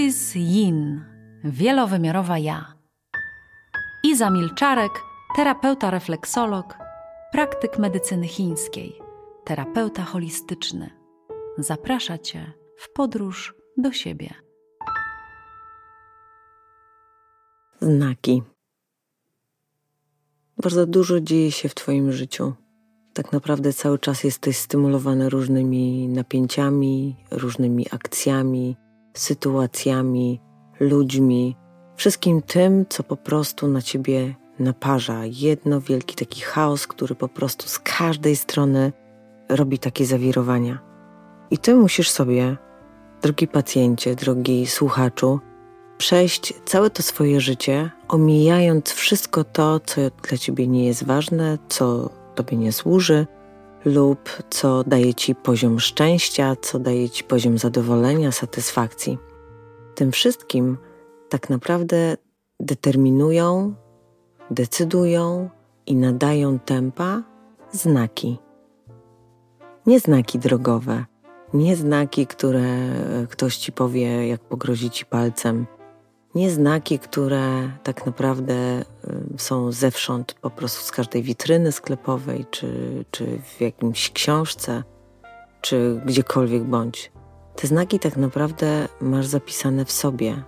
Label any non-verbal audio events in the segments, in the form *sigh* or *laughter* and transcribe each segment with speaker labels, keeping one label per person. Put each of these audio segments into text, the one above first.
Speaker 1: Mrs. Yin, wielowymiarowa ja. Iza Milczarek, terapeuta refleksolog, praktyk medycyny chińskiej, terapeuta holistyczny. Zaprasza Cię w podróż do siebie.
Speaker 2: Znaki. Bardzo dużo dzieje się w Twoim życiu. Tak naprawdę cały czas jesteś stymulowany różnymi napięciami, różnymi akcjami, sytuacjami, ludźmi, wszystkim tym, co po prostu na ciebie naparza. Jedno wielki taki chaos, który po prostu z każdej strony robi takie zawirowania. I ty musisz sobie, drogi pacjencie, drogi słuchaczu, przejść całe to swoje życie, omijając wszystko to, co dla ciebie nie jest ważne, co tobie nie służy, lub co daje ci poziom szczęścia, co daje ci poziom zadowolenia, satysfakcji. Tym wszystkim tak naprawdę determinują, decydują i nadają tempa znaki. Nie znaki drogowe, nie znaki, które ktoś ci powie, jak pogrozi ci palcem, nie znaki, które tak naprawdę y, są zewsząd, po prostu z każdej witryny sklepowej, czy, czy w jakimś książce, czy gdziekolwiek bądź. Te znaki tak naprawdę masz zapisane w sobie.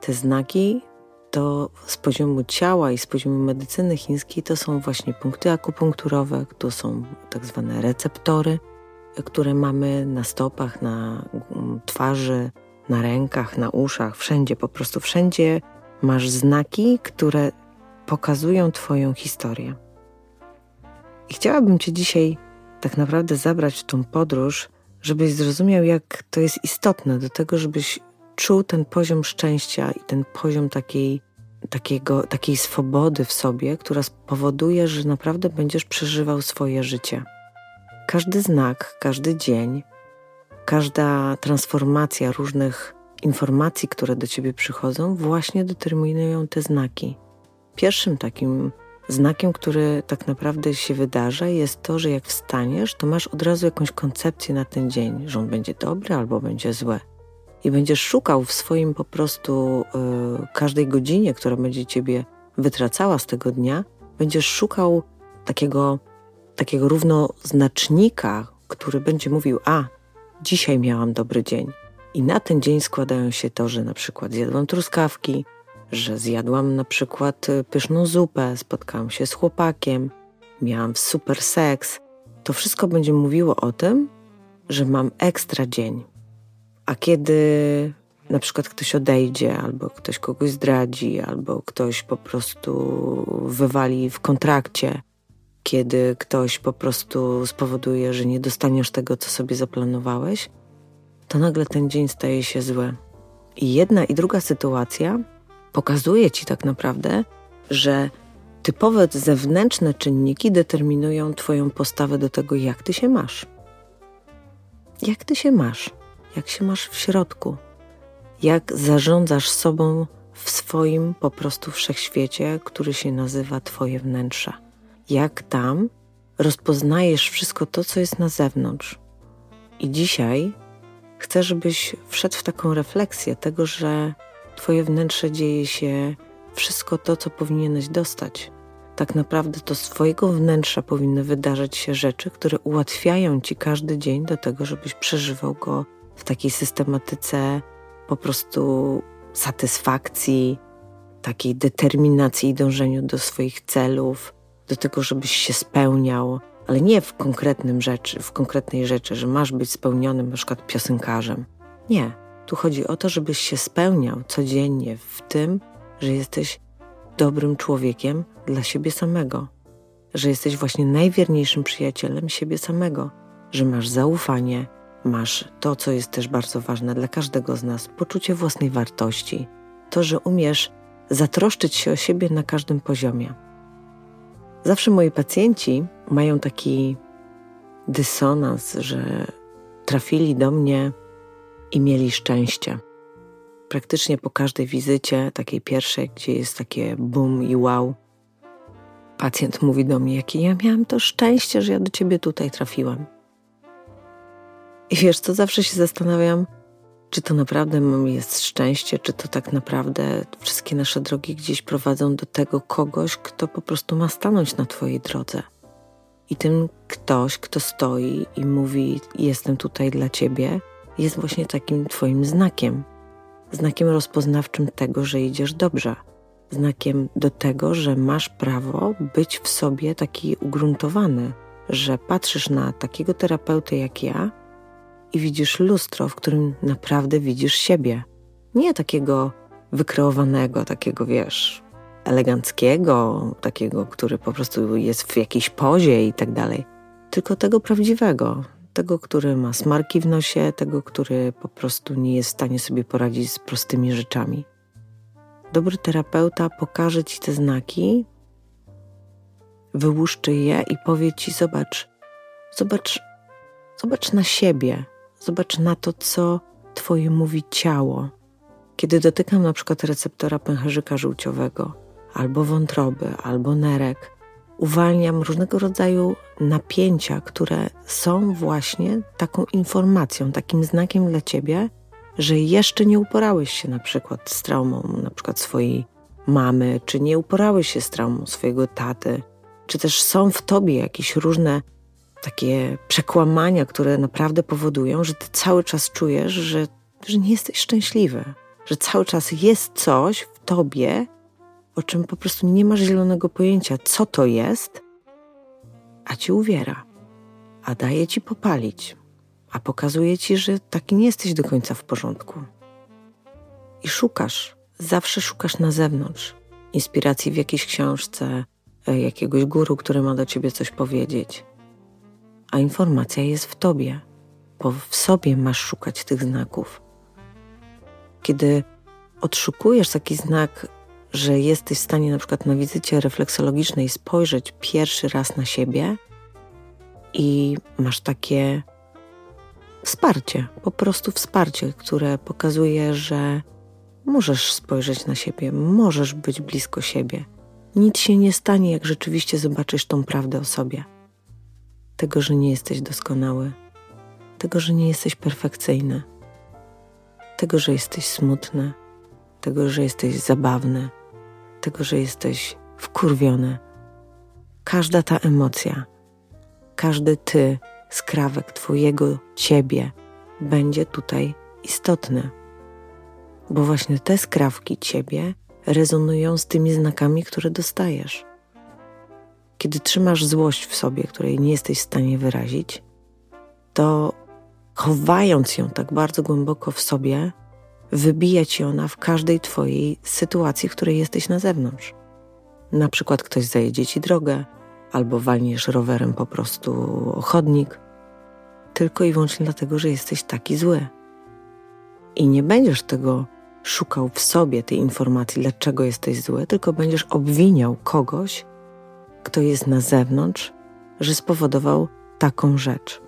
Speaker 2: Te znaki to z poziomu ciała i z poziomu medycyny chińskiej to są właśnie punkty akupunkturowe, to są tak zwane receptory, które mamy na stopach, na mm, twarzy, na rękach, na uszach, wszędzie, po prostu wszędzie masz znaki, które pokazują Twoją historię. I chciałabym Cię dzisiaj tak naprawdę zabrać w tą podróż, żebyś zrozumiał, jak to jest istotne do tego, żebyś czuł ten poziom szczęścia i ten poziom takiej, takiego, takiej swobody w sobie, która spowoduje, że naprawdę będziesz przeżywał swoje życie. Każdy znak, każdy dzień, każda transformacja różnych informacji, które do ciebie przychodzą, właśnie determinują te znaki. Pierwszym takim znakiem, który tak naprawdę się wydarza, jest to, że jak wstaniesz, to masz od razu jakąś koncepcję na ten dzień, że on będzie dobry albo będzie zły. I będziesz szukał w swoim po prostu y, każdej godzinie, która będzie ciebie wytracała z tego dnia, będziesz szukał takiego, takiego równoznacznika, który będzie mówił: A, dzisiaj miałam dobry dzień. I na ten dzień składają się to, że na przykład zjadłam truskawki, że zjadłam na przykład y, pyszną zupę, spotkałam się z chłopakiem, miałam super seks. To wszystko będzie mówiło o tym, że mam ekstra dzień. A kiedy na przykład ktoś odejdzie, albo ktoś kogoś zdradzi, albo ktoś po prostu wywali w kontrakcie, kiedy ktoś po prostu spowoduje, że nie dostaniesz tego, co sobie zaplanowałeś, to nagle ten dzień staje się zły. I jedna i druga sytuacja pokazuje ci tak naprawdę, że typowe zewnętrzne czynniki determinują Twoją postawę do tego, jak Ty się masz. Jak Ty się masz, jak się masz w środku, jak zarządzasz sobą w swoim po prostu wszechświecie, który się nazywa Twoje wnętrze jak tam rozpoznajesz wszystko to, co jest na zewnątrz. I dzisiaj chcę, żebyś wszedł w taką refleksję tego, że Twoje wnętrze dzieje się wszystko to, co powinieneś dostać. Tak naprawdę to z Twojego wnętrza powinny wydarzać się rzeczy, które ułatwiają Ci każdy dzień do tego, żebyś przeżywał go w takiej systematyce po prostu satysfakcji, takiej determinacji i dążeniu do swoich celów, do tego, żebyś się spełniał, ale nie w konkretnym rzeczy, w konkretnej rzeczy, że masz być spełnionym na przykład piosenkarzem. Nie. Tu chodzi o to, żebyś się spełniał codziennie w tym, że jesteś dobrym człowiekiem dla siebie samego, że jesteś właśnie najwierniejszym przyjacielem siebie samego, że masz zaufanie, masz to, co jest też bardzo ważne dla każdego z nas poczucie własnej wartości, to, że umiesz zatroszczyć się o siebie na każdym poziomie. Zawsze moi pacjenci mają taki dysonans, że trafili do mnie i mieli szczęście. Praktycznie po każdej wizycie, takiej pierwszej, gdzie jest takie bum i wow, pacjent mówi do mnie, jakie ja miałam to szczęście, że ja do ciebie tutaj trafiłam. I wiesz co, zawsze się zastanawiam, czy to naprawdę jest szczęście, czy to tak naprawdę wszystkie nasze drogi gdzieś prowadzą do tego kogoś, kto po prostu ma stanąć na Twojej drodze. I tym ktoś, kto stoi i mówi: Jestem tutaj dla Ciebie, jest właśnie takim Twoim znakiem. Znakiem rozpoznawczym tego, że idziesz dobrze. Znakiem do tego, że masz prawo być w sobie taki ugruntowany, że patrzysz na takiego terapeuty jak ja i widzisz lustro, w którym naprawdę widzisz siebie. Nie takiego wykreowanego, takiego wiesz, eleganckiego, takiego, który po prostu jest w jakiejś pozie i tak dalej, tylko tego prawdziwego, tego, który ma smarki w nosie, tego, który po prostu nie jest w stanie sobie poradzić z prostymi rzeczami. Dobry terapeuta pokaże ci te znaki, wyłuszczy je i powie ci: Zobacz, zobacz, zobacz na siebie, zobacz na to, co twoje mówi ciało. Kiedy dotykam na przykład receptora pęcherzyka żółciowego, albo wątroby, albo nerek, uwalniam różnego rodzaju napięcia, które są właśnie taką informacją, takim znakiem dla ciebie, że jeszcze nie uporałeś się na przykład z traumą, na przykład swojej mamy, czy nie uporałeś się z traumą swojego taty, czy też są w tobie jakieś różne takie przekłamania, które naprawdę powodują, że ty cały czas czujesz, że, że nie jesteś szczęśliwy, że cały czas jest coś w tobie, o czym po prostu nie masz zielonego pojęcia, co to jest, a ci uwiera, a daje ci popalić, a pokazuje ci, że taki nie jesteś do końca w porządku. I szukasz, zawsze szukasz na zewnątrz inspiracji w jakiejś książce, e, jakiegoś guru, który ma do ciebie coś powiedzieć. A informacja jest w tobie, bo w sobie masz szukać tych znaków. Kiedy odszukujesz taki znak że jesteś w stanie na przykład na wizycie refleksologicznej spojrzeć pierwszy raz na siebie i masz takie wsparcie, po prostu wsparcie, które pokazuje, że możesz spojrzeć na siebie, możesz być blisko siebie. Nic się nie stanie, jak rzeczywiście zobaczysz tą prawdę o sobie. Tego, że nie jesteś doskonały, tego, że nie jesteś perfekcyjny, tego, że jesteś smutny, tego, że jesteś zabawny tego, że jesteś wkurwiony. Każda ta emocja, każdy ty, skrawek twojego ciebie będzie tutaj istotny. Bo właśnie te skrawki ciebie rezonują z tymi znakami, które dostajesz. Kiedy trzymasz złość w sobie, której nie jesteś w stanie wyrazić, to chowając ją tak bardzo głęboko w sobie, wybija ci ona w każdej twojej sytuacji, w której jesteś na zewnątrz. Na przykład ktoś zajedzie ci drogę, albo walniesz rowerem po prostu chodnik, tylko i wyłącznie dlatego, że jesteś taki zły. I nie będziesz tego szukał w sobie, tej informacji, dlaczego jesteś zły, tylko będziesz obwiniał kogoś, kto jest na zewnątrz, że spowodował taką rzecz.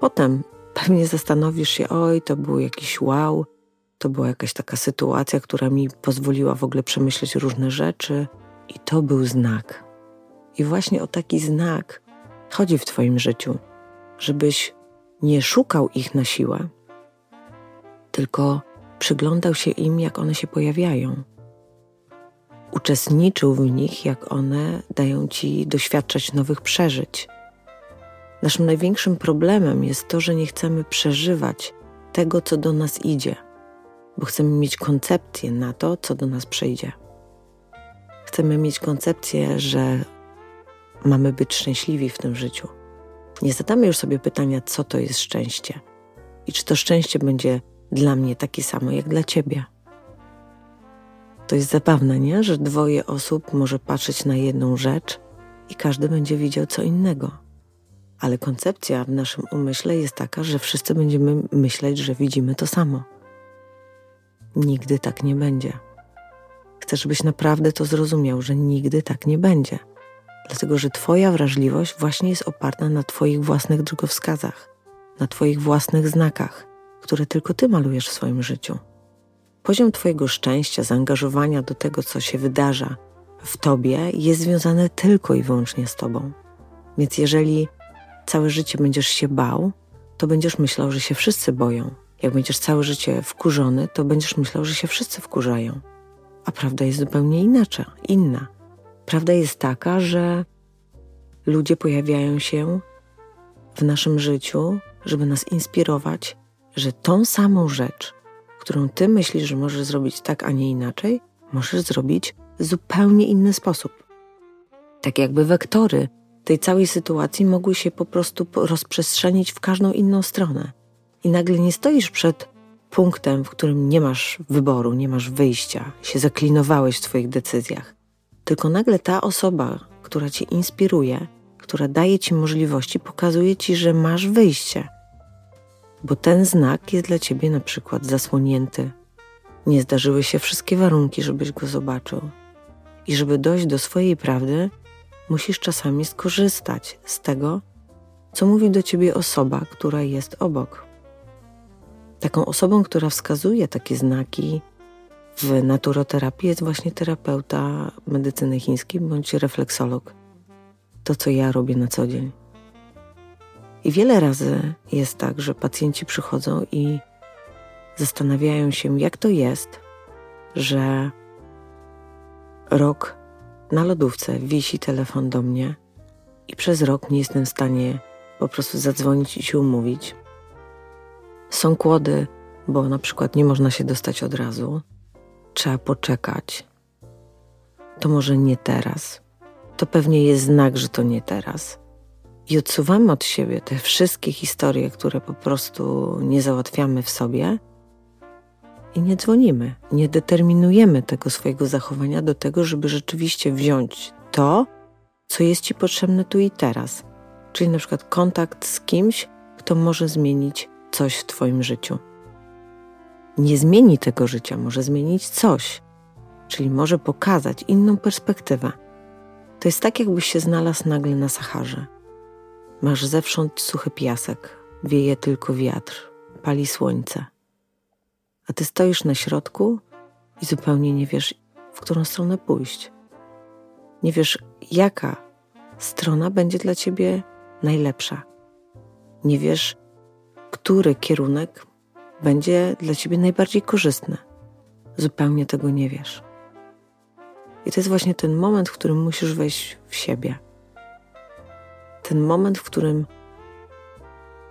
Speaker 2: Potem pewnie zastanowisz się, oj, to był jakiś wow, to była jakaś taka sytuacja, która mi pozwoliła w ogóle przemyśleć różne rzeczy, i to był znak. I właśnie o taki znak chodzi w Twoim życiu, żebyś nie szukał ich na siłę, tylko przyglądał się im, jak one się pojawiają. Uczestniczył w nich, jak one dają ci doświadczać nowych przeżyć. Naszym największym problemem jest to, że nie chcemy przeżywać tego, co do nas idzie bo chcemy mieć koncepcję na to, co do nas przyjdzie. Chcemy mieć koncepcję, że mamy być szczęśliwi w tym życiu. Nie zadamy już sobie pytania, co to jest szczęście i czy to szczęście będzie dla mnie takie samo jak dla ciebie. To jest zabawne, nie? Że dwoje osób może patrzeć na jedną rzecz i każdy będzie widział co innego. Ale koncepcja w naszym umyśle jest taka, że wszyscy będziemy myśleć, że widzimy to samo. Nigdy tak nie będzie. Chcę, żebyś naprawdę to zrozumiał, że nigdy tak nie będzie. Dlatego, że Twoja wrażliwość właśnie jest oparta na Twoich własnych drogowskazach, na Twoich własnych znakach, które tylko Ty malujesz w swoim życiu. Poziom Twojego szczęścia, zaangażowania do tego, co się wydarza w Tobie, jest związany tylko i wyłącznie z Tobą. Więc jeżeli całe życie będziesz się bał, to będziesz myślał, że się wszyscy boją, Jak będziesz całe życie wkurzony, to będziesz myślał, że się wszyscy wkurzają. A prawda jest zupełnie inaczej, inna. Prawda jest taka, że ludzie pojawiają się w naszym życiu, żeby nas inspirować, że tą samą rzecz, którą ty myślisz, że możesz zrobić tak, a nie inaczej, możesz zrobić w zupełnie inny sposób. Tak jakby wektory tej całej sytuacji mogły się po prostu rozprzestrzenić w każdą inną stronę. I nagle nie stoisz przed punktem, w którym nie masz wyboru, nie masz wyjścia, się zaklinowałeś w Twoich decyzjach. Tylko nagle ta osoba, która Cię inspiruje, która daje Ci możliwości, pokazuje Ci, że masz wyjście. Bo ten znak jest dla Ciebie na przykład zasłonięty. Nie zdarzyły się wszystkie warunki, żebyś go zobaczył. I żeby dojść do swojej prawdy, musisz czasami skorzystać z tego, co mówi do Ciebie osoba, która jest obok. Taką osobą, która wskazuje takie znaki w naturoterapii jest właśnie terapeuta medycyny chińskiej bądź refleksolog. To, co ja robię na co dzień. I wiele razy jest tak, że pacjenci przychodzą i zastanawiają się, jak to jest, że rok na lodówce wisi telefon do mnie i przez rok nie jestem w stanie po prostu zadzwonić i się umówić. Są kłody, bo na przykład nie można się dostać od razu. Trzeba poczekać. To może nie teraz. To pewnie jest znak, że to nie teraz. I odsuwamy od siebie te wszystkie historie, które po prostu nie załatwiamy w sobie i nie dzwonimy, nie determinujemy tego swojego zachowania do tego, żeby rzeczywiście wziąć to, co jest Ci potrzebne tu i teraz. Czyli na przykład kontakt z kimś, kto może zmienić coś w Twoim życiu. Nie zmieni tego życia, może zmienić coś, czyli może pokazać inną perspektywę. To jest tak, jakbyś się znalazł nagle na Saharze. Masz zewsząd suchy piasek, wieje tylko wiatr, pali słońce. A ty stoisz na środku i zupełnie nie wiesz, w którą stronę pójść. Nie wiesz, jaka strona będzie dla ciebie najlepsza. Nie wiesz, który kierunek będzie dla ciebie najbardziej korzystny. Zupełnie tego nie wiesz. I to jest właśnie ten moment, w którym musisz wejść w siebie. Ten moment, w którym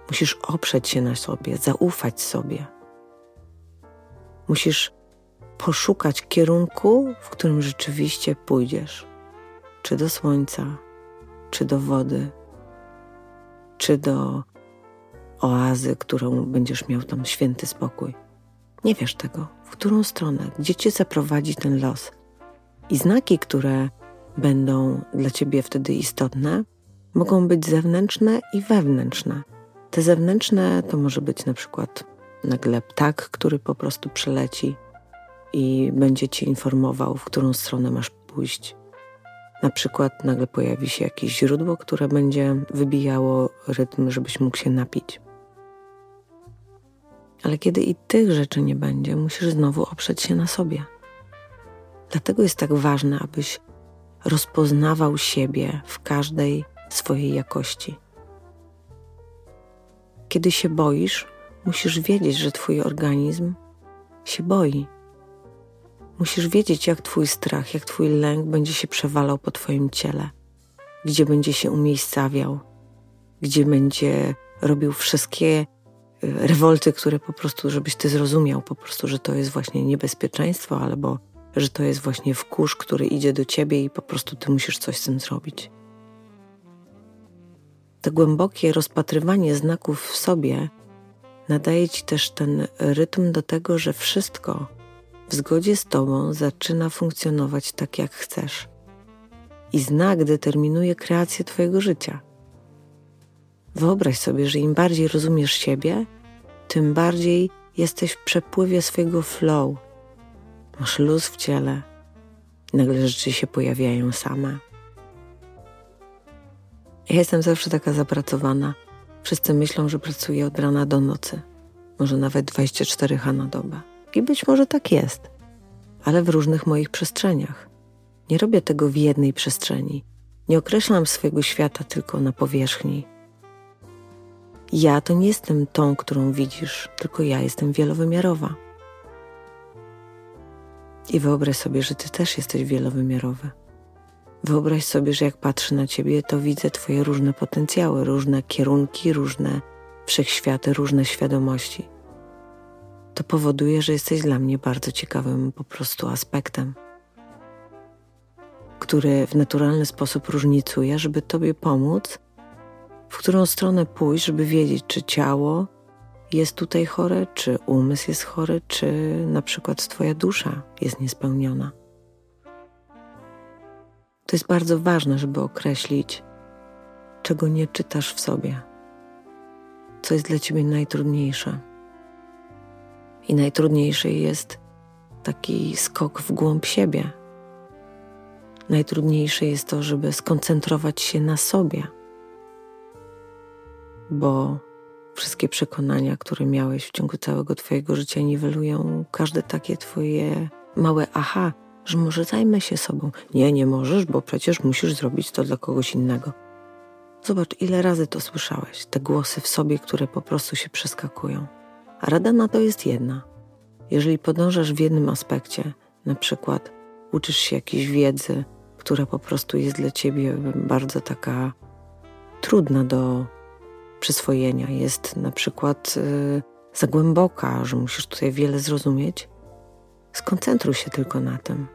Speaker 2: musisz oprzeć się na sobie, zaufać sobie. Musisz poszukać kierunku, w którym rzeczywiście pójdziesz. Czy do słońca, czy do wody, czy do oazy, którą będziesz miał tam święty spokój. Nie wiesz tego, w którą stronę, gdzie cię zaprowadzi ten los. I znaki, które będą dla ciebie wtedy istotne, mogą być zewnętrzne i wewnętrzne. Te zewnętrzne to może być na przykład nagle ptak, który po prostu przeleci i będzie ci informował, w którą stronę masz pójść. Na przykład nagle pojawi się jakieś źródło, które będzie wybijało rytm, żebyś mógł się napić. Ale kiedy i tych rzeczy nie będzie, musisz znowu oprzeć się na sobie. Dlatego jest tak ważne, abyś rozpoznawał siebie w każdej swojej jakości. Kiedy się boisz, musisz wiedzieć, że Twój organizm się boi. Musisz wiedzieć, jak Twój strach, jak Twój lęk będzie się przewalał po Twoim ciele, gdzie będzie się umiejscawiał, gdzie będzie robił wszystkie rewolty, które po prostu, żebyś ty zrozumiał po prostu, że to jest właśnie niebezpieczeństwo, albo że to jest właśnie wkurz, który idzie do ciebie i po prostu ty musisz coś z tym zrobić. To głębokie rozpatrywanie znaków w sobie nadaje ci też ten rytm do tego, że wszystko w zgodzie z tobą zaczyna funkcjonować tak, jak chcesz. I znak determinuje kreację twojego życia. Wyobraź sobie, że im bardziej rozumiesz siebie, tym bardziej jesteś w przepływie swojego flow. Masz luz w ciele, nagle rzeczy się pojawiają same. Ja jestem zawsze taka zapracowana. Wszyscy myślą, że pracuję od rana do nocy, może nawet 24 h na dobę. I być może tak jest, ale w różnych moich przestrzeniach. Nie robię tego w jednej przestrzeni. Nie określam swojego świata tylko na powierzchni Ja to nie jestem tą, którą widzisz, tylko ja jestem wielowymiarowa. I wyobraź sobie, że ty też jesteś wielowymiarowy. Wyobraź sobie, że jak patrzę na ciebie, to widzę twoje różne potencjały, różne kierunki, różne wszechświaty, różne świadomości. To powoduje, że jesteś dla mnie bardzo ciekawym po prostu aspektem, który w naturalny sposób różnicuje, żeby tobie pomóc, w którą stronę pójść, żeby wiedzieć, czy ciało jest tutaj chore, czy umysł jest chory, czy na przykład Twoja dusza jest niespełniona. To jest bardzo ważne, żeby określić, czego nie czytasz w sobie, co jest dla Ciebie najtrudniejsze. I najtrudniejszy jest taki skok w głąb siebie. Najtrudniejsze jest to, żeby skoncentrować się na sobie, bo Wszystkie przekonania, które miałeś w ciągu całego Twojego życia, niwelują każde takie Twoje małe aha, że może zajmę się sobą. Nie, nie możesz, bo przecież musisz zrobić to dla kogoś innego. Zobacz, ile razy to słyszałeś, te głosy w sobie, które po prostu się przeskakują. A rada na to jest jedna. Jeżeli podążasz w jednym aspekcie, na przykład uczysz się jakiejś wiedzy, która po prostu jest dla ciebie bardzo taka trudna do przyswojenia jest na przykład y, za głęboka, że musisz tutaj wiele zrozumieć, skoncentruj się tylko na tym.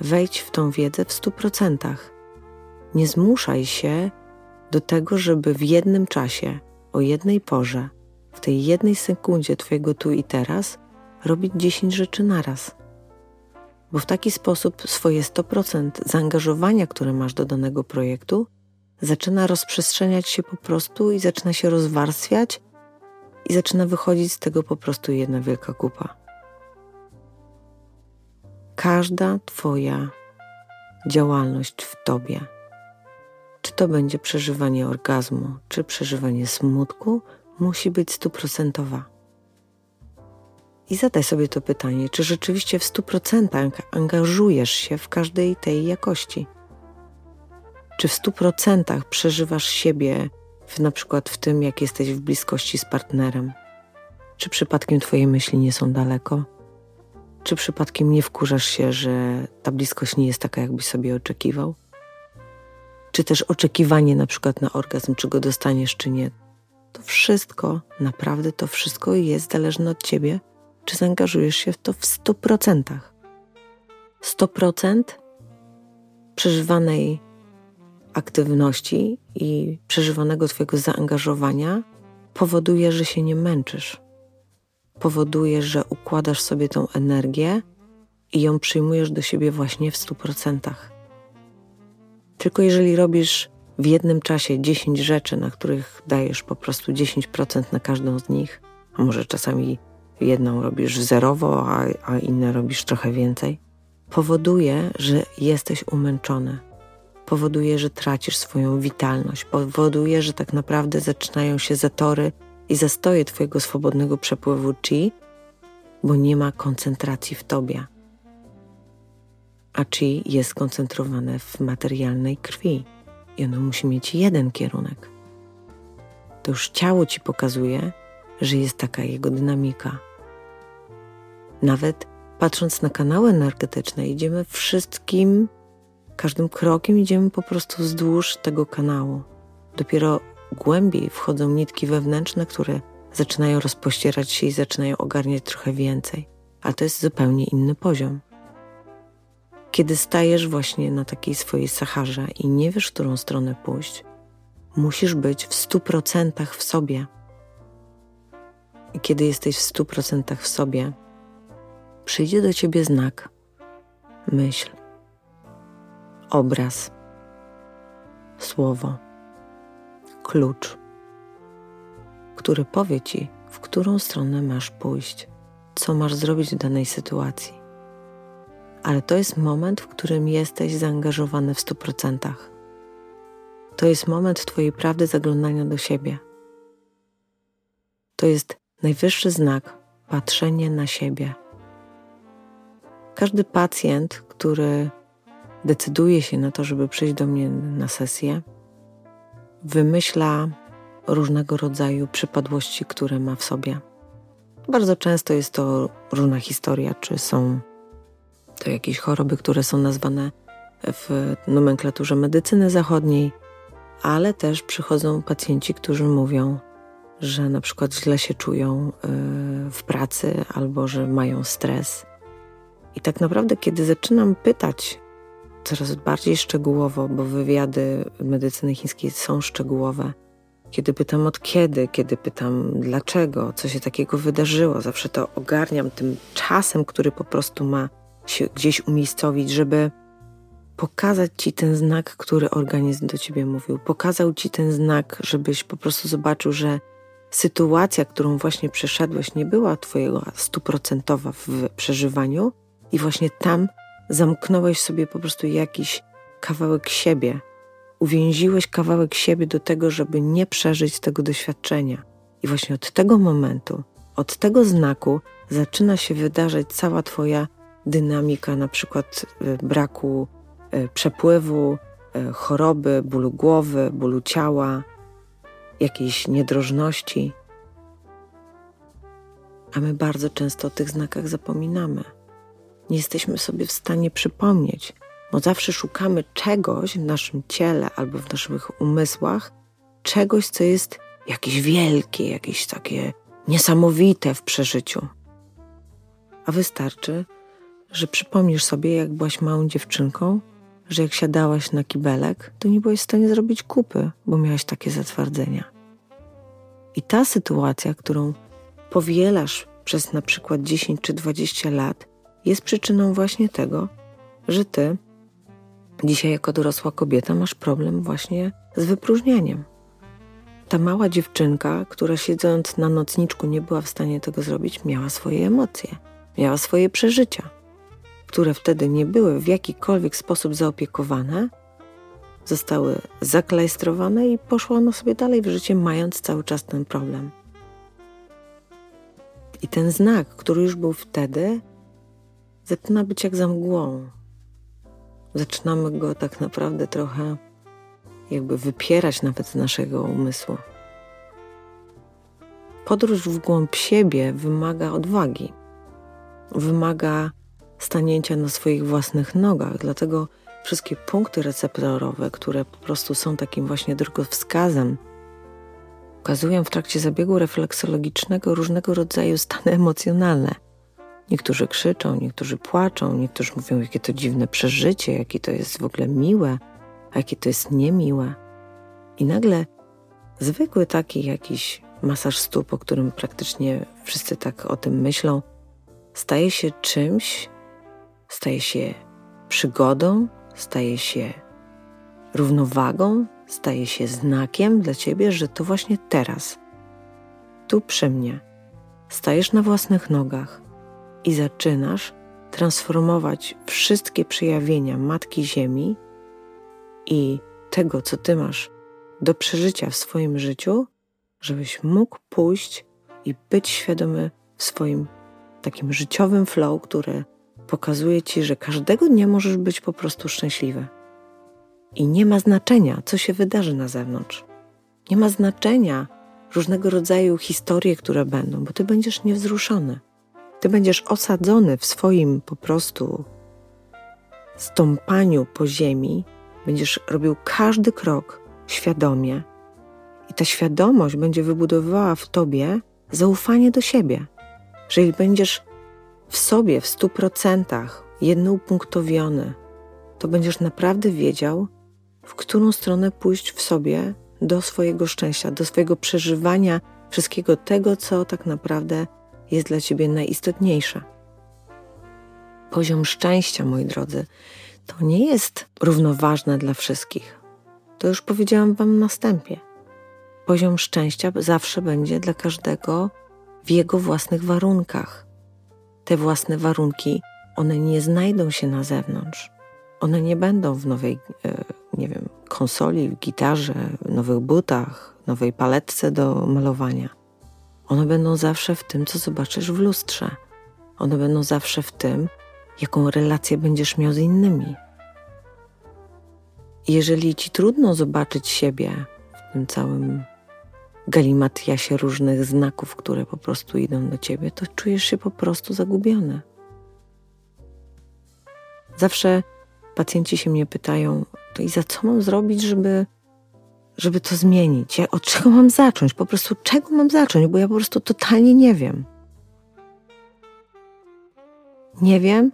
Speaker 2: Wejdź w tą wiedzę w stu procentach. Nie zmuszaj się do tego, żeby w jednym czasie, o jednej porze, w tej jednej sekundzie Twojego tu i teraz robić dziesięć rzeczy naraz. Bo w taki sposób swoje 100% zaangażowania, które masz do danego projektu, zaczyna rozprzestrzeniać się po prostu i zaczyna się rozwarstwiać i zaczyna wychodzić z tego po prostu jedna wielka kupa. Każda Twoja działalność w Tobie, czy to będzie przeżywanie orgazmu, czy przeżywanie smutku, musi być stuprocentowa. I zadaj sobie to pytanie, czy rzeczywiście w stu procentach angażujesz się w każdej tej jakości. Czy w stu procentach przeżywasz siebie w, na przykład w tym, jak jesteś w bliskości z partnerem? Czy przypadkiem twoje myśli nie są daleko? Czy przypadkiem nie wkurzasz się, że ta bliskość nie jest taka, jakbyś sobie oczekiwał? Czy też oczekiwanie na przykład na orgazm, czy go dostaniesz, czy nie? To wszystko, naprawdę to wszystko jest zależne od ciebie, czy zaangażujesz się w to w stu procentach. 100% przeżywanej aktywności i przeżywanego Twojego zaangażowania powoduje, że się nie męczysz. Powoduje, że układasz sobie tą energię i ją przyjmujesz do siebie właśnie w 100%. Tylko jeżeli robisz w jednym czasie 10 rzeczy, na których dajesz po prostu 10% na każdą z nich, a może czasami jedną robisz zerowo, a, a inne robisz trochę więcej, powoduje, że jesteś umęczony powoduje, że tracisz swoją witalność, powoduje, że tak naprawdę zaczynają się zatory i zastoje Twojego swobodnego przepływu chi, bo nie ma koncentracji w Tobie. A chi jest skoncentrowane w materialnej krwi i ono musi mieć jeden kierunek. To już ciało Ci pokazuje, że jest taka jego dynamika. Nawet patrząc na kanały energetyczne, idziemy wszystkim Każdym krokiem idziemy po prostu wzdłuż tego kanału. Dopiero głębiej wchodzą nitki wewnętrzne, które zaczynają rozpościerać się i zaczynają ogarniać trochę więcej, a to jest zupełnie inny poziom. Kiedy stajesz właśnie na takiej swojej Saharze i nie wiesz, którą stronę pójść, musisz być w stu procentach w sobie. I kiedy jesteś w stu procentach w sobie, przyjdzie do ciebie znak, myśl, obraz, słowo, klucz, który powie ci, w którą stronę masz pójść, co masz zrobić w danej sytuacji. Ale to jest moment, w którym jesteś zaangażowany w stu procentach. To jest moment Twojej prawdy zaglądania do siebie. To jest najwyższy znak patrzenie na siebie. Każdy pacjent, który decyduje się na to, żeby przyjść do mnie na sesję, wymyśla różnego rodzaju przypadłości, które ma w sobie. Bardzo często jest to różna historia, czy są to jakieś choroby, które są nazwane w nomenklaturze medycyny zachodniej, ale też przychodzą pacjenci, którzy mówią, że na przykład źle się czują y, w pracy albo że mają stres. I tak naprawdę, kiedy zaczynam pytać coraz bardziej szczegółowo, bo wywiady medycyny chińskiej są szczegółowe, kiedy pytam od kiedy, kiedy pytam dlaczego, co się takiego wydarzyło, zawsze to ogarniam tym czasem, który po prostu ma się gdzieś umiejscowić, żeby pokazać ci ten znak, który organizm do ciebie mówił. Pokazał ci ten znak, żebyś po prostu zobaczył, że sytuacja, którą właśnie przeszedłeś, nie była twojego stuprocentowa w przeżywaniu i właśnie tam zamknąłeś sobie po prostu jakiś kawałek siebie. Uwięziłeś kawałek siebie do tego, żeby nie przeżyć tego doświadczenia. I właśnie od tego momentu, od tego znaku zaczyna się wydarzać cała Twoja dynamika, na przykład y, braku y, przepływu, y, choroby, bólu głowy, bólu ciała, jakiejś niedrożności. A my bardzo często o tych znakach zapominamy. Nie jesteśmy sobie w stanie przypomnieć, bo zawsze szukamy czegoś w naszym ciele albo w naszych umysłach, czegoś, co jest jakieś wielkie, jakieś takie niesamowite w przeżyciu. A wystarczy, że przypomnisz sobie, jak byłaś małą dziewczynką, że jak siadałaś na kibelek, to nie byłaś w stanie zrobić kupy, bo miałaś takie zatwardzenia. I ta sytuacja, którą powielasz przez na przykład 10 czy 20 lat, jest przyczyną właśnie tego, że ty dzisiaj jako dorosła kobieta masz problem właśnie z wypróżnianiem. Ta mała dziewczynka, która siedząc na nocniczku nie była w stanie tego zrobić, miała swoje emocje, miała swoje przeżycia które wtedy nie były w jakikolwiek sposób zaopiekowane, zostały zaklejstrowane i poszło ono sobie dalej w życie, mając cały czas ten problem. I ten znak, który już był wtedy, zaczyna być jak za mgłą. Zaczynamy go tak naprawdę trochę jakby wypierać nawet z naszego umysłu. Podróż w głąb siebie wymaga odwagi, wymaga stanięcia na swoich własnych nogach. Dlatego wszystkie punkty receptorowe, które po prostu są takim właśnie drogowskazem, pokazują w trakcie zabiegu refleksologicznego różnego rodzaju stany emocjonalne. Niektórzy krzyczą, niektórzy płaczą, niektórzy mówią, jakie to dziwne przeżycie, jakie to jest w ogóle miłe, a jakie to jest niemiłe. I nagle zwykły taki jakiś masaż stóp, o którym praktycznie wszyscy tak o tym myślą, staje się czymś, staje się przygodą, staje się równowagą, staje się znakiem dla ciebie, że to właśnie teraz, tu przy mnie, stajesz na własnych nogach i zaczynasz transformować wszystkie przejawienia Matki Ziemi i tego, co ty masz do przeżycia w swoim życiu, żebyś mógł pójść i być świadomy w swoim takim życiowym flow, który pokazuje ci, że każdego dnia możesz być po prostu szczęśliwy. I nie ma znaczenia, co się wydarzy na zewnątrz. Nie ma znaczenia różnego rodzaju historie, które będą, bo ty będziesz niewzruszony. Ty będziesz osadzony w swoim po prostu stąpaniu po ziemi, będziesz robił każdy krok świadomie, i ta świadomość będzie wybudowywała w tobie zaufanie do siebie. Jeżeli będziesz w sobie w stu procentach jednoupunktowiony, to będziesz naprawdę wiedział, w którą stronę pójść w sobie do swojego szczęścia, do swojego przeżywania wszystkiego tego, co tak naprawdę jest dla ciebie najistotniejsze. Poziom szczęścia, moi drodzy, to nie jest równoważne dla wszystkich. To już powiedziałam Wam na wstępie. Poziom szczęścia zawsze będzie dla każdego w jego własnych warunkach te własne warunki, one nie znajdą się na zewnątrz. One nie będą w nowej, e, nie wiem, konsoli, gitarze, nowych butach, nowej paletce do malowania. One będą zawsze w tym, co zobaczysz w lustrze. One będą zawsze w tym, jaką relację będziesz miał z innymi. Jeżeli ci trudno zobaczyć siebie w tym całym galimatiasie różnych znaków, które po prostu idą do ciebie, to czujesz się po prostu zagubiony. Zawsze pacjenci się mnie pytają, to i za co mam zrobić, żeby, żeby to zmienić? Ja, od czego mam zacząć? Po prostu czego mam zacząć? Bo ja po prostu totalnie nie wiem. Nie wiem,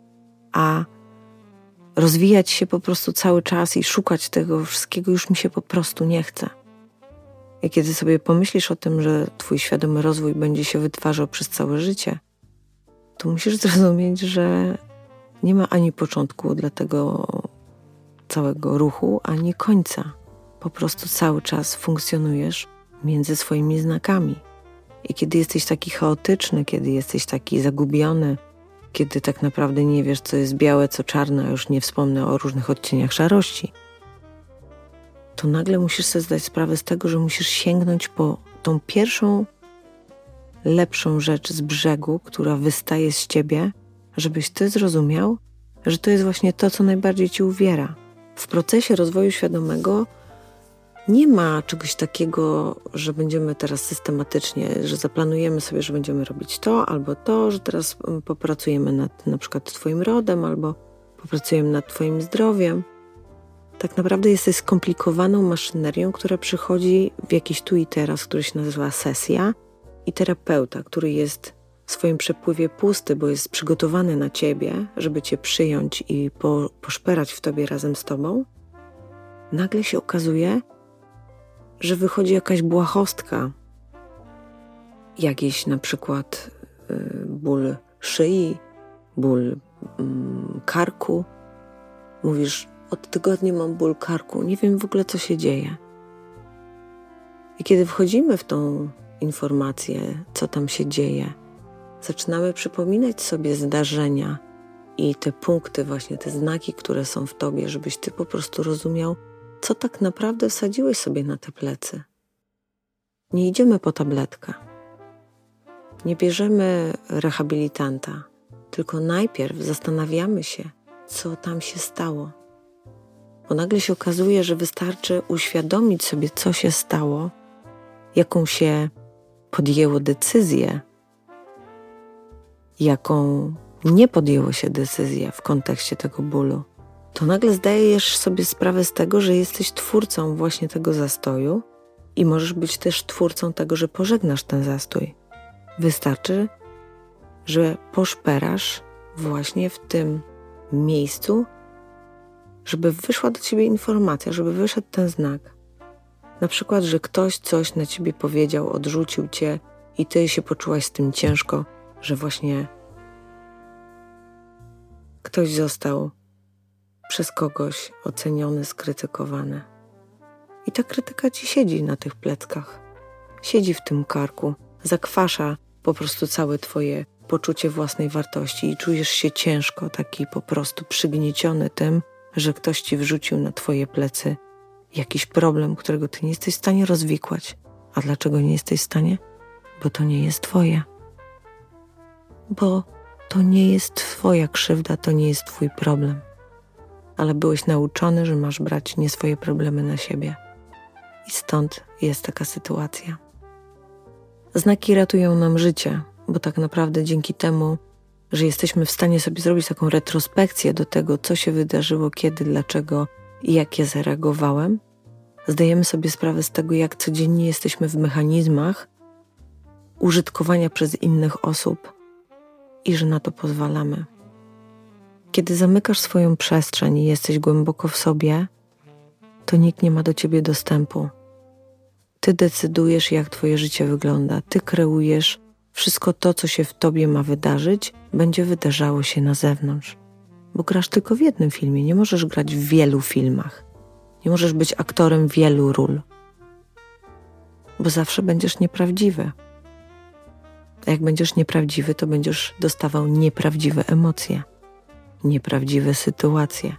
Speaker 2: a rozwijać się po prostu cały czas i szukać tego wszystkiego już mi się po prostu nie chce. I kiedy sobie pomyślisz o tym, że Twój świadomy rozwój będzie się wytwarzał przez całe życie, to musisz *laughs* zrozumieć, że nie ma ani początku dla tego całego ruchu, ani końca. Po prostu cały czas funkcjonujesz między swoimi znakami. I kiedy jesteś taki chaotyczny, kiedy jesteś taki zagubiony, kiedy tak naprawdę nie wiesz, co jest białe, co czarne, a już nie wspomnę o różnych odcieniach szarości, to nagle musisz sobie zdać sprawę z tego, że musisz sięgnąć po tą pierwszą, lepszą rzecz z brzegu, która wystaje z ciebie, żebyś ty zrozumiał, że to jest właśnie to, co najbardziej ci uwiera. W procesie rozwoju świadomego nie ma czegoś takiego, że będziemy teraz systematycznie, że zaplanujemy sobie, że będziemy robić to albo to, że teraz popracujemy nad na przykład Twoim rodem albo popracujemy nad Twoim zdrowiem. Tak naprawdę jesteś skomplikowaną maszynerią, która przychodzi w jakiś tu i teraz, który się nazywa sesja, i terapeuta, który jest w swoim przepływie pusty, bo jest przygotowany na ciebie, żeby cię przyjąć i po, poszperać w tobie razem z tobą, nagle się okazuje, że wychodzi jakaś błahostka, jakiś na przykład y, ból szyi, ból y, karku. Mówisz, od tygodnia mam ból karku, nie wiem w ogóle co się dzieje. I kiedy wchodzimy w tą informację, co tam się dzieje, zaczynamy przypominać sobie zdarzenia i te punkty, właśnie te znaki, które są w tobie, żebyś ty po prostu rozumiał, co tak naprawdę wsadziłeś sobie na te plecy. Nie idziemy po tabletkę. Nie bierzemy rehabilitanta, tylko najpierw zastanawiamy się, co tam się stało. Bo nagle się okazuje, że wystarczy uświadomić sobie, co się stało, jaką się podjęło decyzję, jaką nie podjęło się decyzję w kontekście tego bólu to nagle zdajesz sobie sprawę z tego, że jesteś twórcą właśnie tego zastoju i możesz być też twórcą tego, że pożegnasz ten zastój. Wystarczy, że poszperasz właśnie w tym miejscu, żeby wyszła do ciebie informacja, żeby wyszedł ten znak. Na przykład, że ktoś coś na ciebie powiedział, odrzucił cię i ty się poczułaś z tym ciężko, że właśnie ktoś został przez kogoś oceniony, skrytykowany. I ta krytyka ci siedzi na tych pleckach, siedzi w tym karku, zakwasza po prostu całe twoje poczucie własnej wartości i czujesz się ciężko, taki po prostu przygnieciony tym, że ktoś ci wrzucił na twoje plecy jakiś problem, którego ty nie jesteś w stanie rozwikłać. A dlaczego nie jesteś w stanie? Bo to nie jest twoje. Bo to nie jest twoja krzywda, to nie jest twój problem ale byłeś nauczony, że masz brać nie swoje problemy na siebie. I stąd jest taka sytuacja. Znaki ratują nam życie, bo tak naprawdę dzięki temu, że jesteśmy w stanie sobie zrobić taką retrospekcję do tego, co się wydarzyło, kiedy, dlaczego i jak ja zareagowałem, zdajemy sobie sprawę z tego, jak codziennie jesteśmy w mechanizmach użytkowania przez innych osób i że na to pozwalamy. Kiedy zamykasz swoją przestrzeń i jesteś głęboko w sobie, to nikt nie ma do ciebie dostępu. Ty decydujesz, jak twoje życie wygląda, ty kreujesz wszystko to, co się w tobie ma wydarzyć, będzie wydarzało się na zewnątrz. Bo grasz tylko w jednym filmie, nie możesz grać w wielu filmach. Nie możesz być aktorem wielu ról. Bo zawsze będziesz nieprawdziwy. A jak będziesz nieprawdziwy, to będziesz dostawał nieprawdziwe emocje nieprawdziwe sytuacje.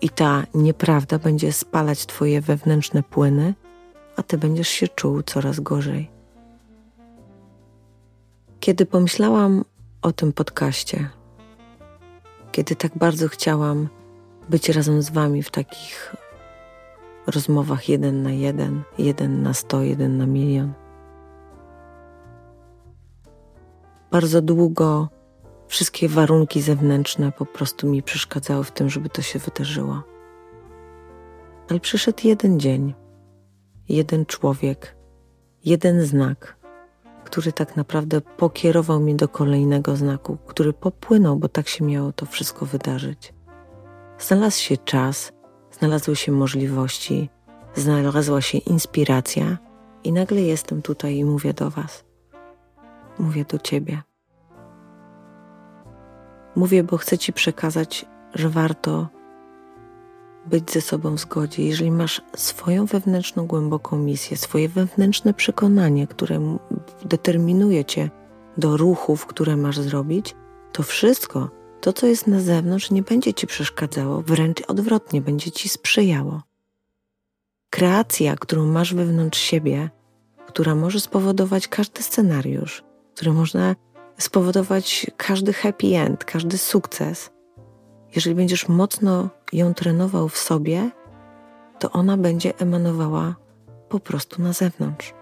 Speaker 2: I ta nieprawda będzie spalać Twoje wewnętrzne płyny, a Ty będziesz się czuł coraz gorzej. Kiedy pomyślałam o tym podcaście, kiedy tak bardzo chciałam być razem z Wami w takich rozmowach jeden na jeden, jeden na sto, jeden na milion. Bardzo długo wszystkie warunki zewnętrzne po prostu mi przeszkadzały w tym, żeby to się wydarzyło. Ale przyszedł jeden dzień, jeden człowiek, jeden znak, który tak naprawdę pokierował mnie do kolejnego znaku, który popłynął, bo tak się miało to wszystko wydarzyć. Znalazł się czas, znalazły się możliwości, znalazła się inspiracja, i nagle jestem tutaj i mówię do Was. Mówię do Ciebie. Mówię, bo chcę Ci przekazać, że warto być ze sobą w zgodzie. Jeżeli masz swoją wewnętrzną, głęboką misję, swoje wewnętrzne przekonanie, które determinuje Cię do ruchów, które masz zrobić, to wszystko, to co jest na zewnątrz, nie będzie Ci przeszkadzało, wręcz odwrotnie, będzie Ci sprzyjało. Kreacja, którą masz wewnątrz siebie, która może spowodować każdy scenariusz, który można spowodować każdy happy end, każdy sukces. Jeżeli będziesz mocno ją trenował w sobie, to ona będzie emanowała po prostu na zewnątrz.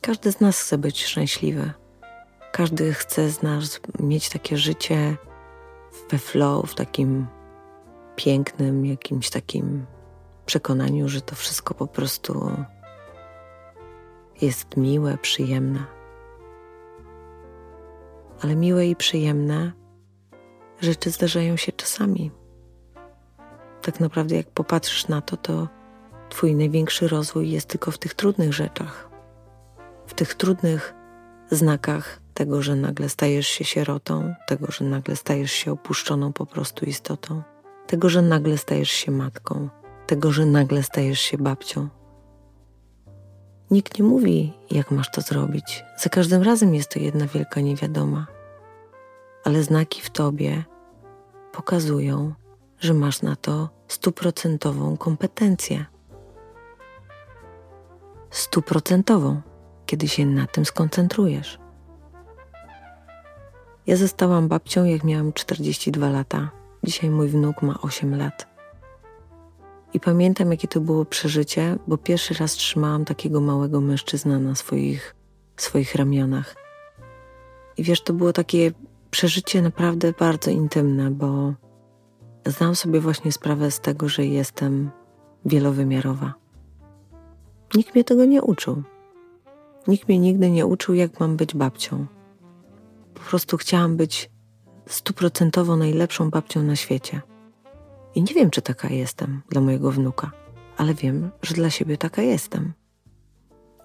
Speaker 2: Każdy z nas chce być szczęśliwy. Każdy chce z nas mieć takie życie we flow, w takim pięknym, jakimś takim przekonaniu, że to wszystko po prostu jest miłe, przyjemne. Ale miłe i przyjemne rzeczy zdarzają się czasami. Tak naprawdę, jak popatrzysz na to, to Twój największy rozwój jest tylko w tych trudnych rzeczach, w tych trudnych znakach tego, że nagle stajesz się sierotą, tego, że nagle stajesz się opuszczoną po prostu istotą, tego, że nagle stajesz się matką, tego, że nagle stajesz się babcią. Nikt nie mówi, jak masz to zrobić. Za każdym razem jest to jedna wielka niewiadoma. Ale znaki w tobie pokazują, że masz na to stuprocentową kompetencję. Stuprocentową, kiedy się na tym skoncentrujesz. Ja zostałam babcią, jak miałam 42 lata. Dzisiaj mój wnuk ma 8 lat. I pamiętam, jakie to było przeżycie, bo pierwszy raz trzymałam takiego małego mężczyzna na swoich, swoich ramionach. I wiesz, to było takie przeżycie naprawdę bardzo intymne, bo zdałam sobie właśnie sprawę z tego, że jestem wielowymiarowa. Nikt mnie tego nie uczył. Nikt mnie nigdy nie uczył, jak mam być babcią. Po prostu chciałam być stuprocentowo najlepszą babcią na świecie. I nie wiem, czy taka jestem dla mojego wnuka, ale wiem, że dla siebie taka jestem.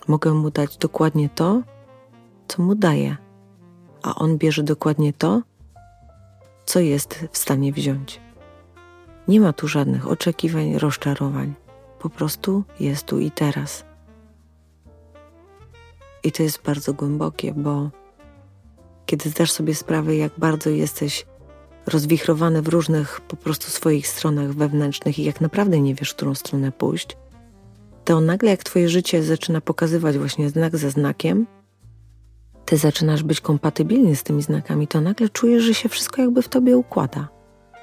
Speaker 2: Mogę mu dać dokładnie to, co mu daje, a on bierze dokładnie to, co jest w stanie wziąć. Nie ma tu żadnych oczekiwań, rozczarowań. Po prostu jest tu i teraz. I to jest bardzo głębokie, bo kiedy zdasz sobie sprawę, jak bardzo jesteś rozwichrowany w różnych po prostu swoich stronach wewnętrznych i jak naprawdę nie wiesz, w którą stronę pójść, to nagle jak twoje życie zaczyna pokazywać właśnie znak za znakiem, ty zaczynasz być kompatybilny z tymi znakami, to nagle czujesz, że się wszystko jakby w tobie układa.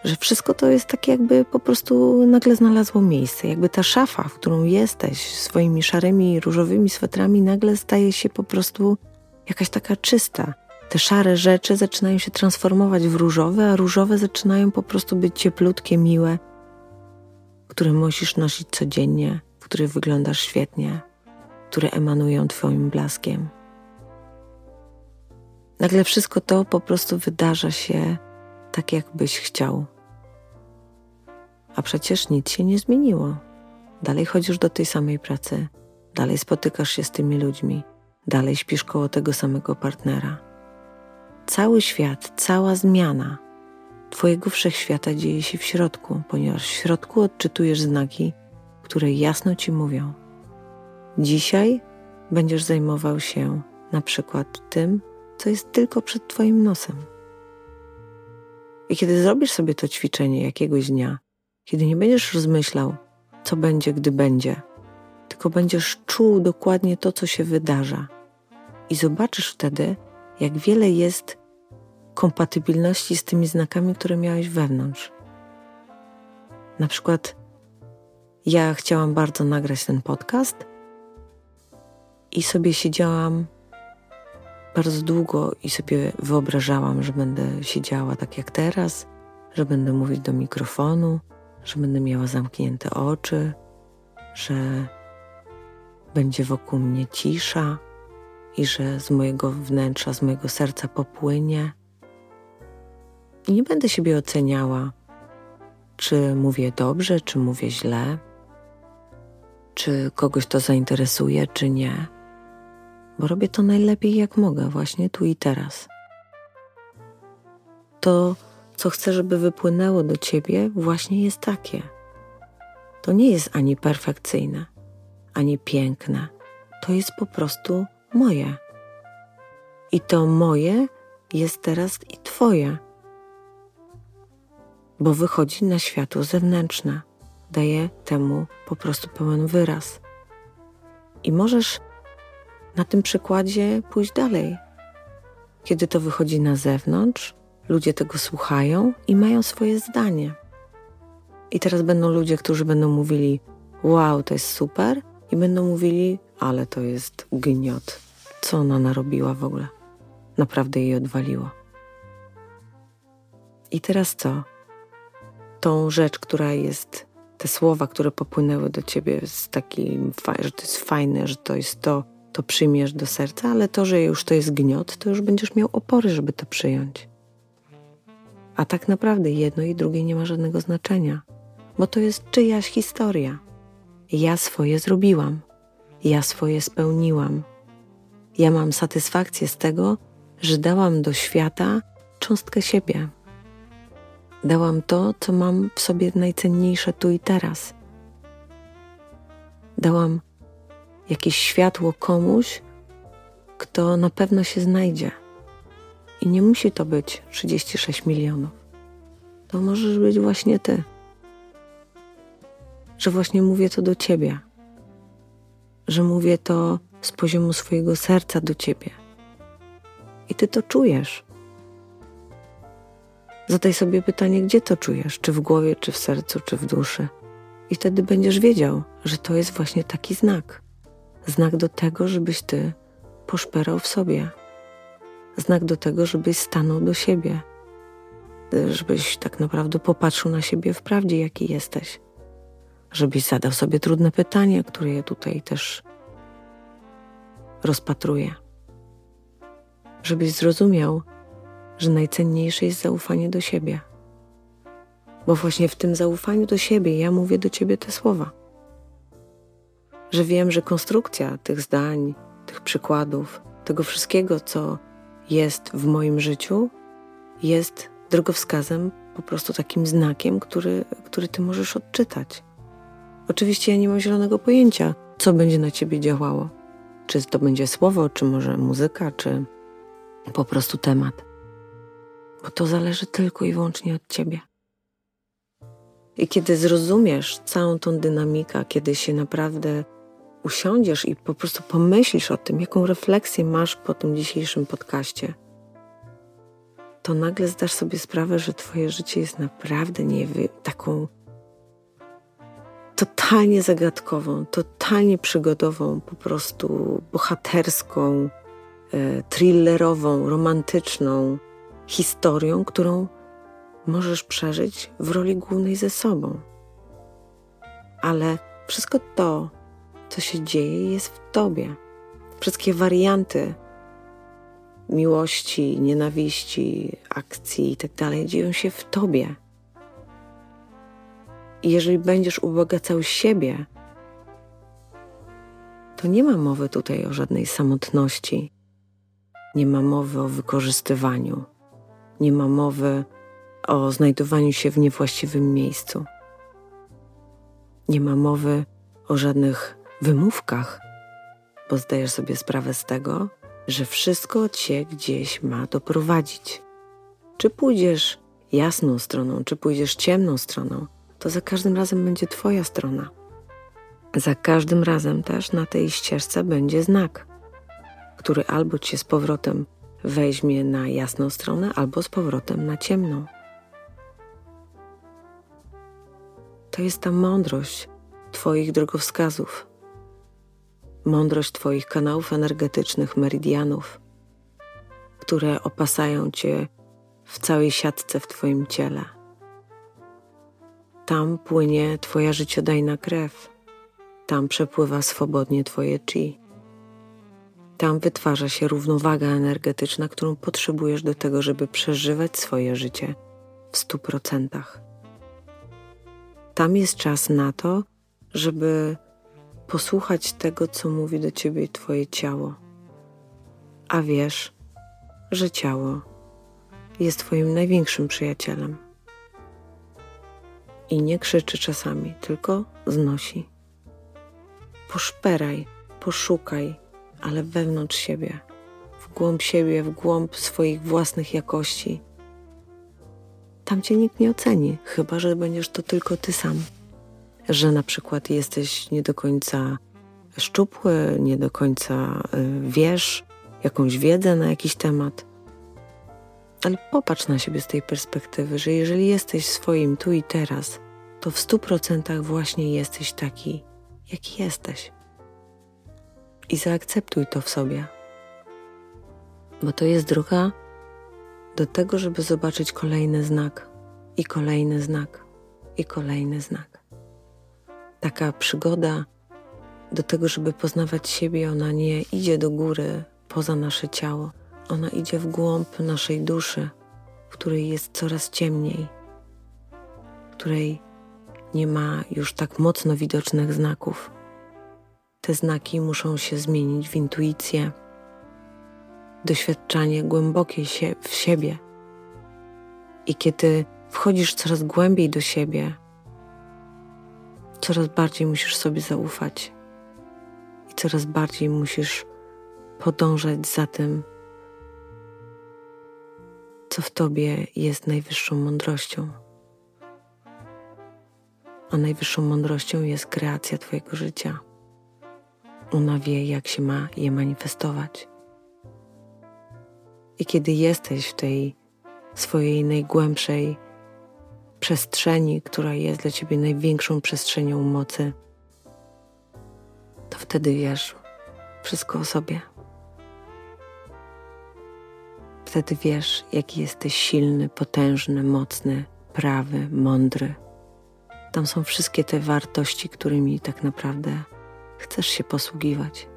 Speaker 2: Że wszystko to jest takie jakby po prostu nagle znalazło miejsce. Jakby ta szafa, w którą jesteś swoimi szarymi, różowymi swetrami, nagle staje się po prostu jakaś taka czysta te szare rzeczy zaczynają się transformować w różowe, a różowe zaczynają po prostu być cieplutkie, miłe, które musisz nosić codziennie, w których wyglądasz świetnie, które emanują Twoim blaskiem. Nagle wszystko to po prostu wydarza się tak, jakbyś chciał. A przecież nic się nie zmieniło. Dalej chodzisz do tej samej pracy, dalej spotykasz się z tymi ludźmi, dalej śpisz koło tego samego partnera cały świat, cała zmiana Twojego wszechświata dzieje się w środku, ponieważ w środku odczytujesz znaki, które jasno Ci mówią. Dzisiaj będziesz zajmował się na przykład tym, co jest tylko przed Twoim nosem. I kiedy zrobisz sobie to ćwiczenie jakiegoś dnia, kiedy nie będziesz rozmyślał, co będzie, gdy będzie, tylko będziesz czuł dokładnie to, co się wydarza, i zobaczysz wtedy, jak wiele jest kompatybilności z tymi znakami, które miałeś wewnątrz. Na przykład Ja chciałam bardzo nagrać ten podcast i sobie siedziałam bardzo długo i sobie wyobrażałam, że będę siedziała tak jak teraz, że będę mówić do mikrofonu, że będę miała zamknięte oczy, że będzie wokół mnie cisza i że z mojego wnętrza, z mojego serca popłynie. I nie będę siebie oceniała, czy mówię dobrze, czy mówię źle, czy kogoś to zainteresuje, czy nie, bo robię to najlepiej jak mogę, właśnie tu i teraz. To, co chcę, żeby wypłynęło do ciebie, właśnie jest takie. To nie jest ani perfekcyjne, ani piękne. To jest po prostu moje. I to moje jest teraz i Twoje, bo wychodzi na światło zewnętrzne, daje temu po prostu pełen wyraz. I możesz na tym przykładzie pójść dalej. Kiedy to wychodzi na zewnątrz, ludzie tego słuchają i mają swoje zdanie. I teraz będą ludzie, którzy będą mówili: Wow, to jest super, i będą mówili: Ale to jest gniot. Co ona narobiła w ogóle? Naprawdę jej odwaliło. I teraz co? Tą rzecz, która jest, te słowa, które popłynęły do ciebie z takim, że to jest fajne, że to jest to, to przyjmiesz do serca, ale to, że już to jest gniot, to już będziesz miał opory, żeby to przyjąć. A tak naprawdę jedno i drugie nie ma żadnego znaczenia, bo to jest czyjaś historia. Ja swoje zrobiłam, ja swoje spełniłam. Ja mam satysfakcję z tego, że dałam do świata cząstkę siebie. Dałam to, co mam w sobie najcenniejsze tu i teraz. Dałam jakieś światło komuś, kto na pewno się znajdzie. I nie musi to być 36 milionów. To możesz być właśnie ty że właśnie mówię to do ciebie, że mówię to z poziomu swojego serca do ciebie. I ty to czujesz. Zadaj sobie pytanie, gdzie to czujesz, czy w głowie, czy w sercu, czy w duszy. I wtedy będziesz wiedział, że to jest właśnie taki znak. Znak do tego, żebyś ty poszperał w sobie. Znak do tego, żebyś stanął do siebie. Żebyś tak naprawdę popatrzył na siebie w prawdzie, jaki jesteś żebyś zadał sobie trudne pytania, które ja tutaj też rozpatruję. Żebyś zrozumiał, że najcenniejsze jest zaufanie do siebie. Bo właśnie w tym zaufaniu do siebie ja mówię do ciebie te słowa. Że wiem, że konstrukcja tych zdań, tych przykładów, tego wszystkiego, co jest w moim życiu, jest drogowskazem, po prostu takim znakiem, który, który ty możesz odczytać. Oczywiście ja nie mam zielonego pojęcia, co będzie na ciebie działało. Czy to będzie słowo, czy może muzyka, czy po prostu temat. Bo to zależy tylko i wyłącznie od ciebie. I kiedy zrozumiesz całą tą dynamikę, kiedy się naprawdę usiądziesz i po prostu pomyślisz o tym, jaką refleksję masz po tym dzisiejszym podcaście, to nagle zdasz sobie sprawę, że Twoje życie jest naprawdę nie taką totalnie zagadkową, totalnie przygodową, po prostu bohaterską, e, thrillerową, romantyczną historią, którą możesz przeżyć w roli głównej ze sobą. Ale wszystko to, co się dzieje, jest w tobie. Wszystkie warianty miłości, nienawiści, akcji itd. Tak dzieją się w tobie. I jeżeli będziesz ubogacał siebie, to nie ma mowy tutaj o żadnej samotności, nie ma mowy o wykorzystywaniu, nie ma mowy o znajdowaniu się w niewłaściwym miejscu. Nie ma mowy o żadnych wymówkach, bo zdajesz sobie sprawę z tego, że wszystko cię gdzieś ma doprowadzić. Czy pójdziesz jasną stroną, czy pójdziesz ciemną stroną, to za każdym razem będzie Twoja strona. Za każdym razem też na tej ścieżce będzie znak, który albo Cię z powrotem weźmie na jasną stronę, albo z powrotem na ciemną. To jest ta mądrość Twoich drogowskazów, mądrość Twoich kanałów energetycznych, meridianów, które opasają Cię w całej siatce w Twoim ciele. Tam płynie Twoja życiodajna krew, tam przepływa swobodnie Twoje chi. Tam wytwarza się równowaga energetyczna, którą potrzebujesz do tego, żeby przeżywać swoje życie w stu procentach. Tam jest czas na to, żeby posłuchać tego, co mówi do ciebie Twoje ciało. A wiesz, że ciało jest Twoim największym przyjacielem. I nie krzyczy czasami, tylko znosi. Poszperaj, poszukaj, ale wewnątrz siebie, w głąb siebie, w głąb swoich własnych jakości. Tam cię nikt nie oceni, chyba że będziesz to tylko ty sam. Że na przykład jesteś nie do końca szczupły, nie do końca y, wiesz jakąś wiedzę na jakiś temat. Ale popatrz na siebie z tej perspektywy, że jeżeli jesteś swoim tu i teraz, to w stu procentach właśnie jesteś taki, jaki jesteś i zaakceptuj to w sobie. Bo to jest droga do tego, żeby zobaczyć kolejny znak i kolejny znak i kolejny znak. Taka przygoda do tego, żeby poznawać siebie, ona nie idzie do góry poza nasze ciało, ona idzie w głąb naszej duszy, w której jest coraz ciemniej, w której nie ma już tak mocno widocznych znaków te znaki muszą się zmienić w intuicję, doświadczanie głębokie się w siebie. I kiedy wchodzisz coraz głębiej do siebie, coraz bardziej musisz sobie zaufać i coraz bardziej musisz podążać za tym, co w tobie jest najwyższą mądrością. A najwyższą mądrością jest kreacja Twojego życia. Ona wie, jak się ma je manifestować. I kiedy jesteś w tej swojej najgłębszej przestrzeni, która jest dla ciebie największą przestrzenią mocy, to wtedy wiesz wszystko o sobie. Wtedy wiesz, jaki jesteś silny, potężny, mocny, prawy, mądry. Tam są wszystkie te wartości, którymi tak naprawdę chcesz się posługiwać,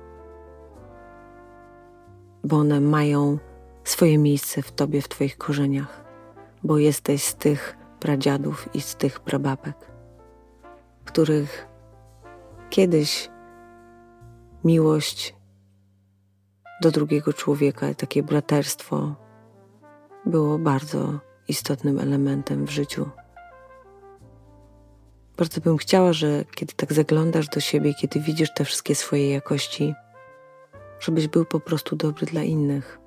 Speaker 2: bo one mają swoje miejsce w tobie, w twoich korzeniach, bo jesteś z tych pradziadów i z tych prababek, których kiedyś miłość do drugiego człowieka, takie braterstwo było bardzo istotnym elementem w życiu. Bardzo bym chciała, że kiedy tak zaglądasz do siebie, kiedy widzisz te wszystkie swoje jakości, żebyś był po prostu dobry dla innych.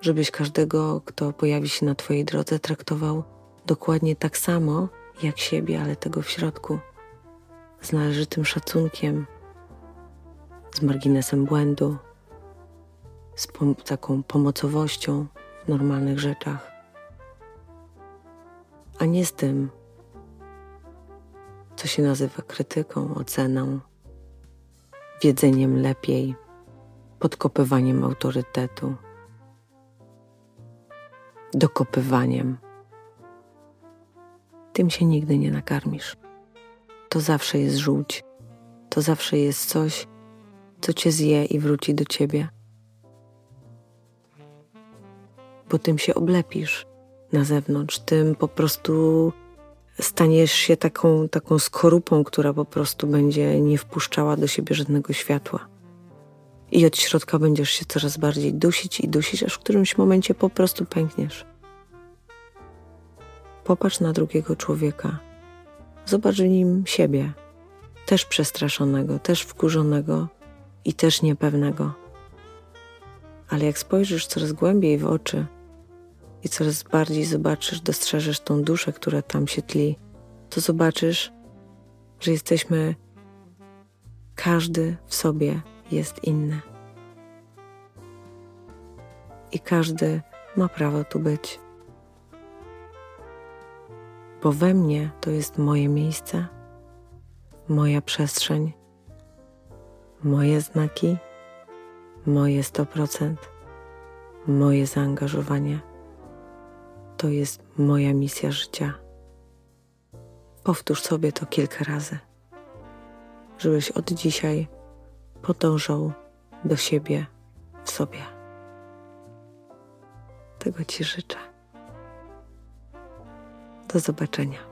Speaker 2: Żebyś każdego, kto pojawi się na Twojej drodze, traktował dokładnie tak samo jak siebie, ale tego w środku, z należytym szacunkiem, z marginesem błędu, z pom taką pomocowością w normalnych rzeczach, a nie z tym, co się nazywa krytyką, oceną, wiedzeniem lepiej, podkopywaniem autorytetu, dokopywaniem. Tym się nigdy nie nakarmisz. To zawsze jest żółć, to zawsze jest coś, co cię zje i wróci do ciebie. Bo tym się oblepisz na zewnątrz, tym po prostu staniesz się taką, taką skorupą, która po prostu będzie nie wpuszczała do siebie żadnego światła. I od środka będziesz się coraz bardziej dusić i dusić, aż w którymś momencie po prostu pękniesz. Popatrz na drugiego człowieka. Zobacz w nim siebie, też przestraszonego, też wkurzonego i też niepewnego. Ale jak spojrzysz coraz głębiej w oczy, i coraz bardziej zobaczysz, dostrzeżesz tą duszę, która tam się tli, to zobaczysz, że jesteśmy, każdy w sobie jest inny. I każdy ma prawo tu być. Bo we mnie to jest moje miejsce, moja przestrzeń, moje znaki, moje 100%, moje zaangażowanie. To jest moja misja życia. Powtórz sobie to kilka razy, żebyś od dzisiaj podążał do siebie w sobie. Tego Ci życzę. Do zobaczenia.